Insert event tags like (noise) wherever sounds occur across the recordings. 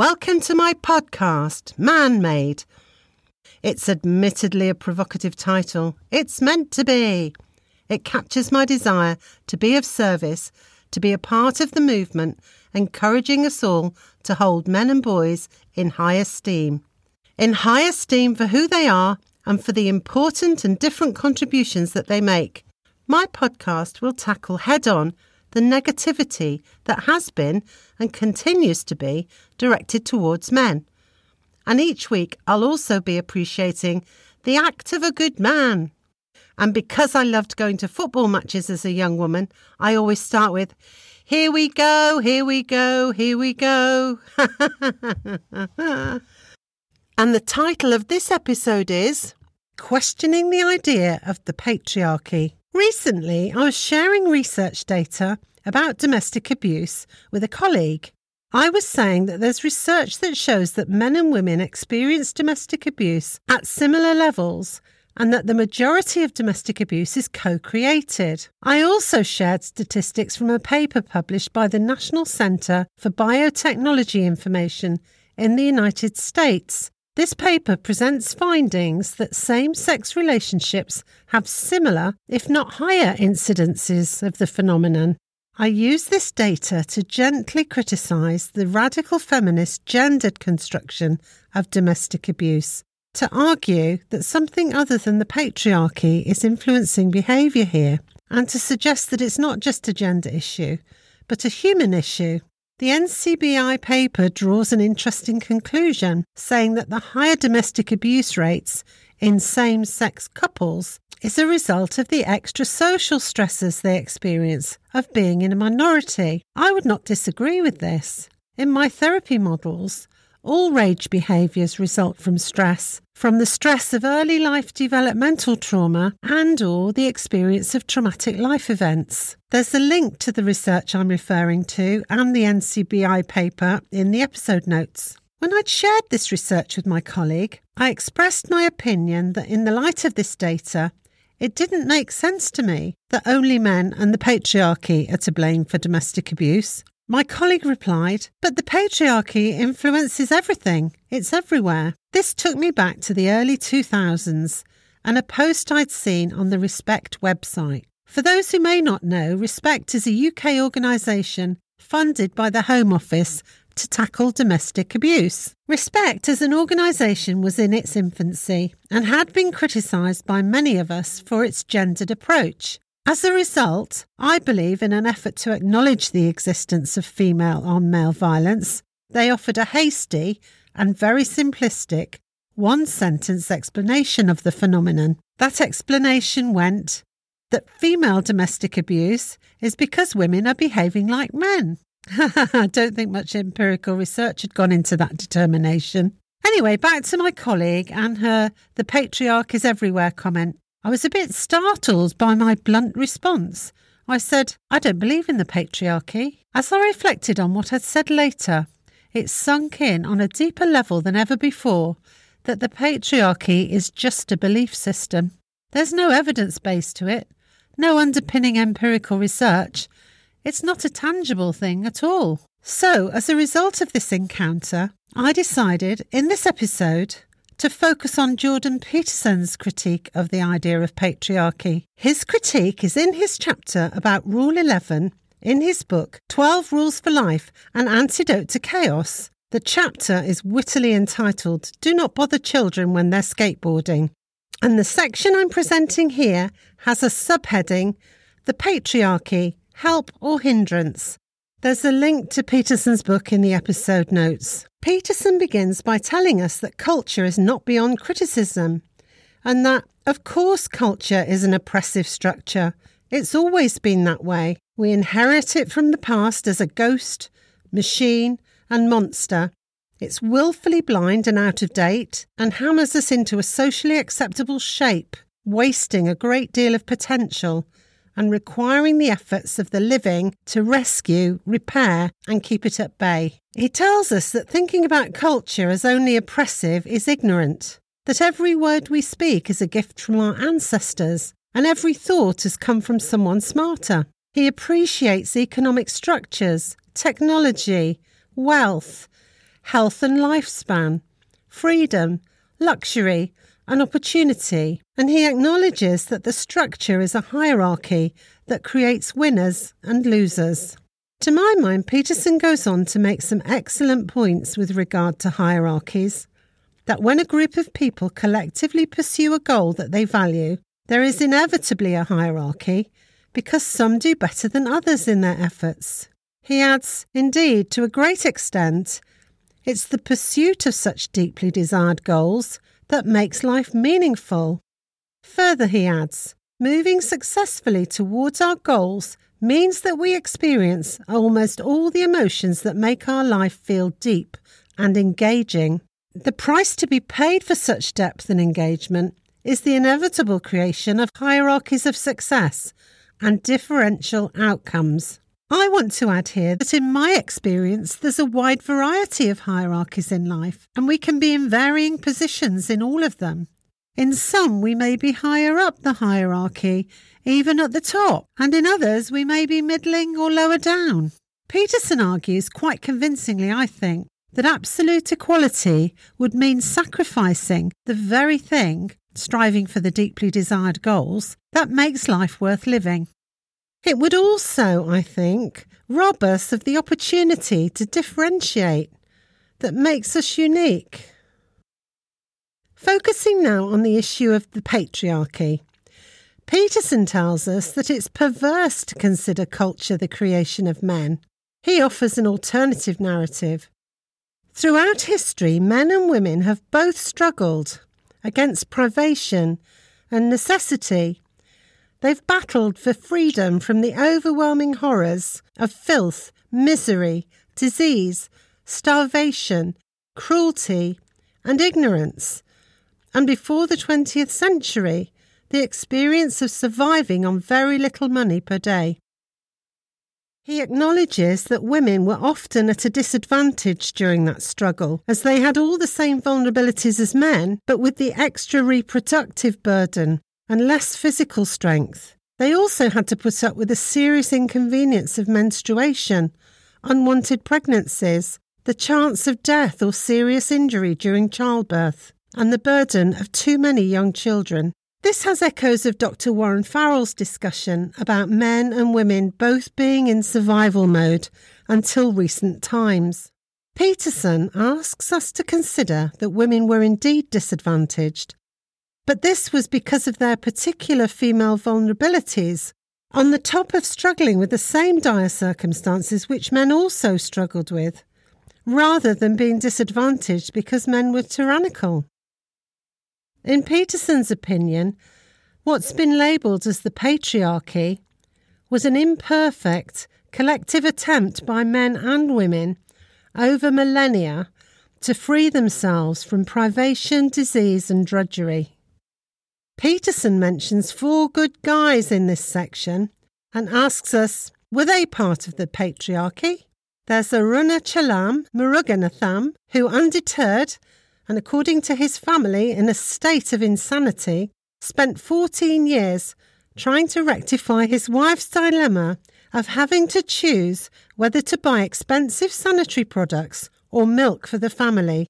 Welcome to my podcast, Man Made. It's admittedly a provocative title. It's meant to be. It captures my desire to be of service, to be a part of the movement, encouraging us all to hold men and boys in high esteem. In high esteem for who they are and for the important and different contributions that they make. My podcast will tackle head on the negativity that has been and continues to be directed towards men. And each week I'll also be appreciating the act of a good man. And because I loved going to football matches as a young woman, I always start with, Here we go, here we go, here we go. (laughs) and the title of this episode is Questioning the Idea of the Patriarchy. Recently, I was sharing research data about domestic abuse with a colleague. I was saying that there's research that shows that men and women experience domestic abuse at similar levels and that the majority of domestic abuse is co created. I also shared statistics from a paper published by the National Centre for Biotechnology Information in the United States. This paper presents findings that same sex relationships have similar, if not higher, incidences of the phenomenon. I use this data to gently criticise the radical feminist gendered construction of domestic abuse, to argue that something other than the patriarchy is influencing behaviour here, and to suggest that it's not just a gender issue, but a human issue. The NCBI paper draws an interesting conclusion, saying that the higher domestic abuse rates in same sex couples is a result of the extra social stresses they experience of being in a minority. I would not disagree with this. In my therapy models, all rage behaviours result from stress, from the stress of early life developmental trauma and or the experience of traumatic life events. There's a link to the research I'm referring to and the NCBI paper in the episode notes. When I'd shared this research with my colleague, I expressed my opinion that in the light of this data, it didn't make sense to me that only men and the patriarchy are to blame for domestic abuse. My colleague replied, But the patriarchy influences everything. It's everywhere. This took me back to the early 2000s and a post I'd seen on the Respect website. For those who may not know, Respect is a UK organisation funded by the Home Office to tackle domestic abuse. Respect as an organisation was in its infancy and had been criticised by many of us for its gendered approach. As a result, I believe in an effort to acknowledge the existence of female on male violence, they offered a hasty and very simplistic one sentence explanation of the phenomenon. That explanation went that female domestic abuse is because women are behaving like men. I (laughs) don't think much empirical research had gone into that determination. Anyway, back to my colleague and her the patriarch is everywhere comment. I was a bit startled by my blunt response. I said, I don't believe in the patriarchy. As I reflected on what I'd said later, it sunk in on a deeper level than ever before that the patriarchy is just a belief system. There's no evidence base to it, no underpinning empirical research. It's not a tangible thing at all. So, as a result of this encounter, I decided in this episode to focus on Jordan Peterson's critique of the idea of patriarchy. His critique is in his chapter about Rule 11 in his book 12 Rules for Life An Antidote to Chaos. The chapter is wittily entitled Do Not Bother Children When They're Skateboarding. And the section I'm presenting here has a subheading The Patriarchy Help or Hindrance. There's a link to Peterson's book in the episode notes. Peterson begins by telling us that culture is not beyond criticism, and that, of course, culture is an oppressive structure. It's always been that way. We inherit it from the past as a ghost, machine, and monster. It's willfully blind and out of date, and hammers us into a socially acceptable shape, wasting a great deal of potential and requiring the efforts of the living to rescue, repair, and keep it at bay. He tells us that thinking about culture as only oppressive is ignorant, that every word we speak is a gift from our ancestors, and every thought has come from someone smarter. He appreciates economic structures, technology, wealth, health and lifespan, freedom, luxury, and opportunity. And he acknowledges that the structure is a hierarchy that creates winners and losers. To my mind, Peterson goes on to make some excellent points with regard to hierarchies. That when a group of people collectively pursue a goal that they value, there is inevitably a hierarchy because some do better than others in their efforts. He adds, indeed, to a great extent, it's the pursuit of such deeply desired goals that makes life meaningful. Further, he adds, moving successfully towards our goals means that we experience almost all the emotions that make our life feel deep and engaging. The price to be paid for such depth and engagement is the inevitable creation of hierarchies of success and differential outcomes. I want to add here that in my experience, there's a wide variety of hierarchies in life, and we can be in varying positions in all of them. In some, we may be higher up the hierarchy, even at the top, and in others, we may be middling or lower down. Peterson argues quite convincingly, I think, that absolute equality would mean sacrificing the very thing, striving for the deeply desired goals, that makes life worth living. It would also, I think, rob us of the opportunity to differentiate that makes us unique. Focusing now on the issue of the patriarchy, Peterson tells us that it's perverse to consider culture the creation of men. He offers an alternative narrative. Throughout history, men and women have both struggled against privation and necessity. They've battled for freedom from the overwhelming horrors of filth, misery, disease, starvation, cruelty, and ignorance and before the 20th century, the experience of surviving on very little money per day. He acknowledges that women were often at a disadvantage during that struggle, as they had all the same vulnerabilities as men, but with the extra reproductive burden and less physical strength. They also had to put up with the serious inconvenience of menstruation, unwanted pregnancies, the chance of death or serious injury during childbirth and the burden of too many young children. This has echoes of Dr. Warren Farrell's discussion about men and women both being in survival mode until recent times. Peterson asks us to consider that women were indeed disadvantaged, but this was because of their particular female vulnerabilities, on the top of struggling with the same dire circumstances which men also struggled with, rather than being disadvantaged because men were tyrannical. In Peterson's opinion, what's been labelled as the patriarchy was an imperfect collective attempt by men and women over millennia to free themselves from privation, disease, and drudgery. Peterson mentions four good guys in this section and asks us were they part of the patriarchy? There's Aruna Chalam Muruganathan, who, undeterred, and according to his family, in a state of insanity, spent 14 years trying to rectify his wife's dilemma of having to choose whether to buy expensive sanitary products or milk for the family.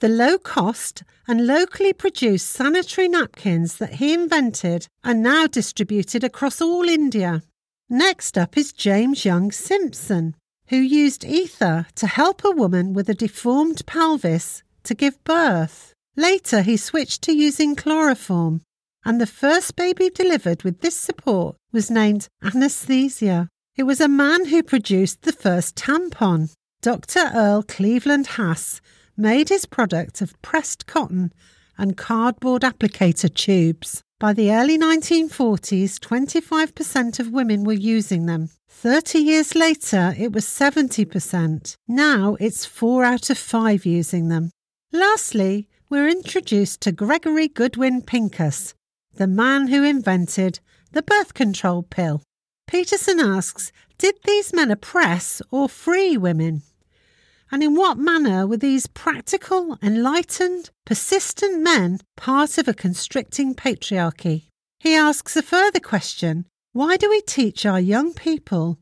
The low cost and locally produced sanitary napkins that he invented are now distributed across all India. Next up is James Young Simpson, who used ether to help a woman with a deformed pelvis to give birth. Later, he switched to using chloroform, and the first baby delivered with this support was named Anesthesia. It was a man who produced the first tampon. Dr. Earl Cleveland Haas made his product of pressed cotton and cardboard applicator tubes. By the early 1940s, 25% of women were using them. 30 years later, it was 70%. Now it's 4 out of 5 using them. Lastly, we're introduced to Gregory Goodwin Pincus, the man who invented the birth control pill. Peterson asks Did these men oppress or free women? And in what manner were these practical, enlightened, persistent men part of a constricting patriarchy? He asks a further question Why do we teach our young people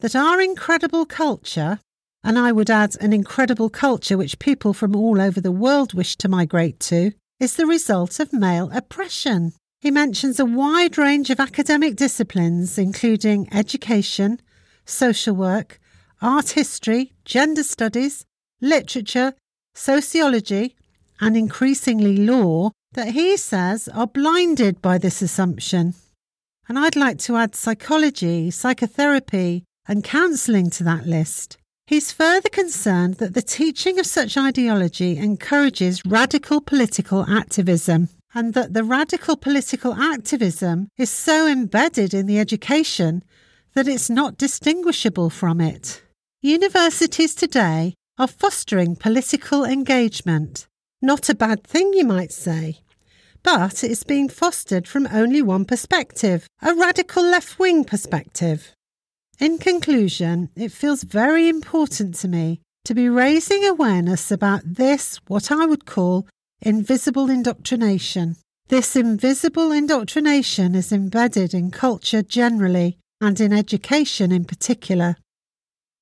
that our incredible culture, and I would add an incredible culture which people from all over the world wish to migrate to, is the result of male oppression. He mentions a wide range of academic disciplines, including education, social work, art history, gender studies, literature, sociology, and increasingly law, that he says are blinded by this assumption. And I'd like to add psychology, psychotherapy, and counselling to that list. He's further concerned that the teaching of such ideology encourages radical political activism, and that the radical political activism is so embedded in the education that it's not distinguishable from it. Universities today are fostering political engagement. Not a bad thing, you might say but it's being fostered from only one perspective a radical left wing perspective. In conclusion, it feels very important to me to be raising awareness about this, what I would call invisible indoctrination. This invisible indoctrination is embedded in culture generally and in education in particular.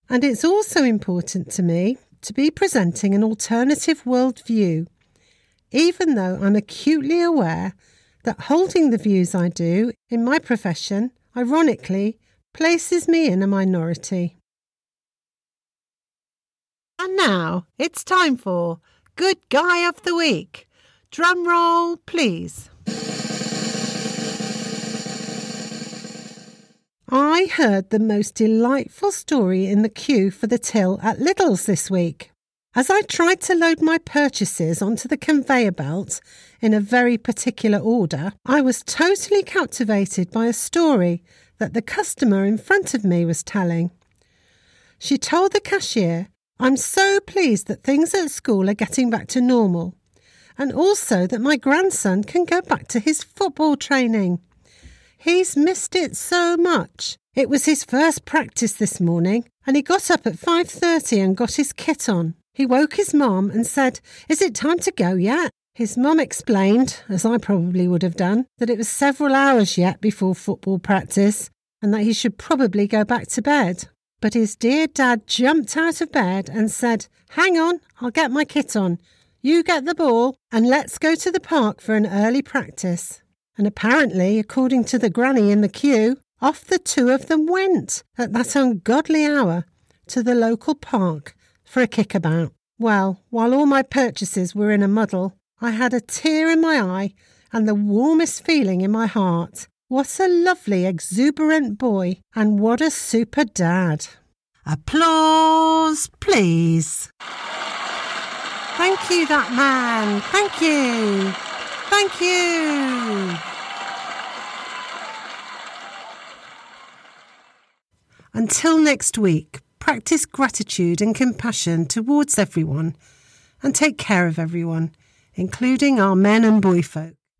And it's also important to me to be presenting an alternative worldview even though I'm acutely aware that holding the views I do in my profession, ironically, places me in a minority. And now it's time for Good Guy of the Week. Drum roll, please. I heard the most delightful story in the queue for the till at Lidl's this week. As I tried to load my purchases onto the conveyor belt in a very particular order, I was totally captivated by a story that the customer in front of me was telling. She told the cashier, I'm so pleased that things at school are getting back to normal, and also that my grandson can go back to his football training. He's missed it so much. It was his first practice this morning, and he got up at 5:30 and got his kit on. He woke his mom and said, Is it time to go yet? His mum explained, as I probably would have done, that it was several hours yet before football practice and that he should probably go back to bed. But his dear dad jumped out of bed and said, Hang on, I'll get my kit on. You get the ball and let's go to the park for an early practice. And apparently, according to the granny in the queue, off the two of them went at that ungodly hour to the local park for a kickabout. Well, while all my purchases were in a muddle, I had a tear in my eye and the warmest feeling in my heart. What a lovely, exuberant boy, and what a super dad. Applause, please. Thank you, that man. Thank you. Thank you. Until next week, practice gratitude and compassion towards everyone, and take care of everyone, including our men and boy folk.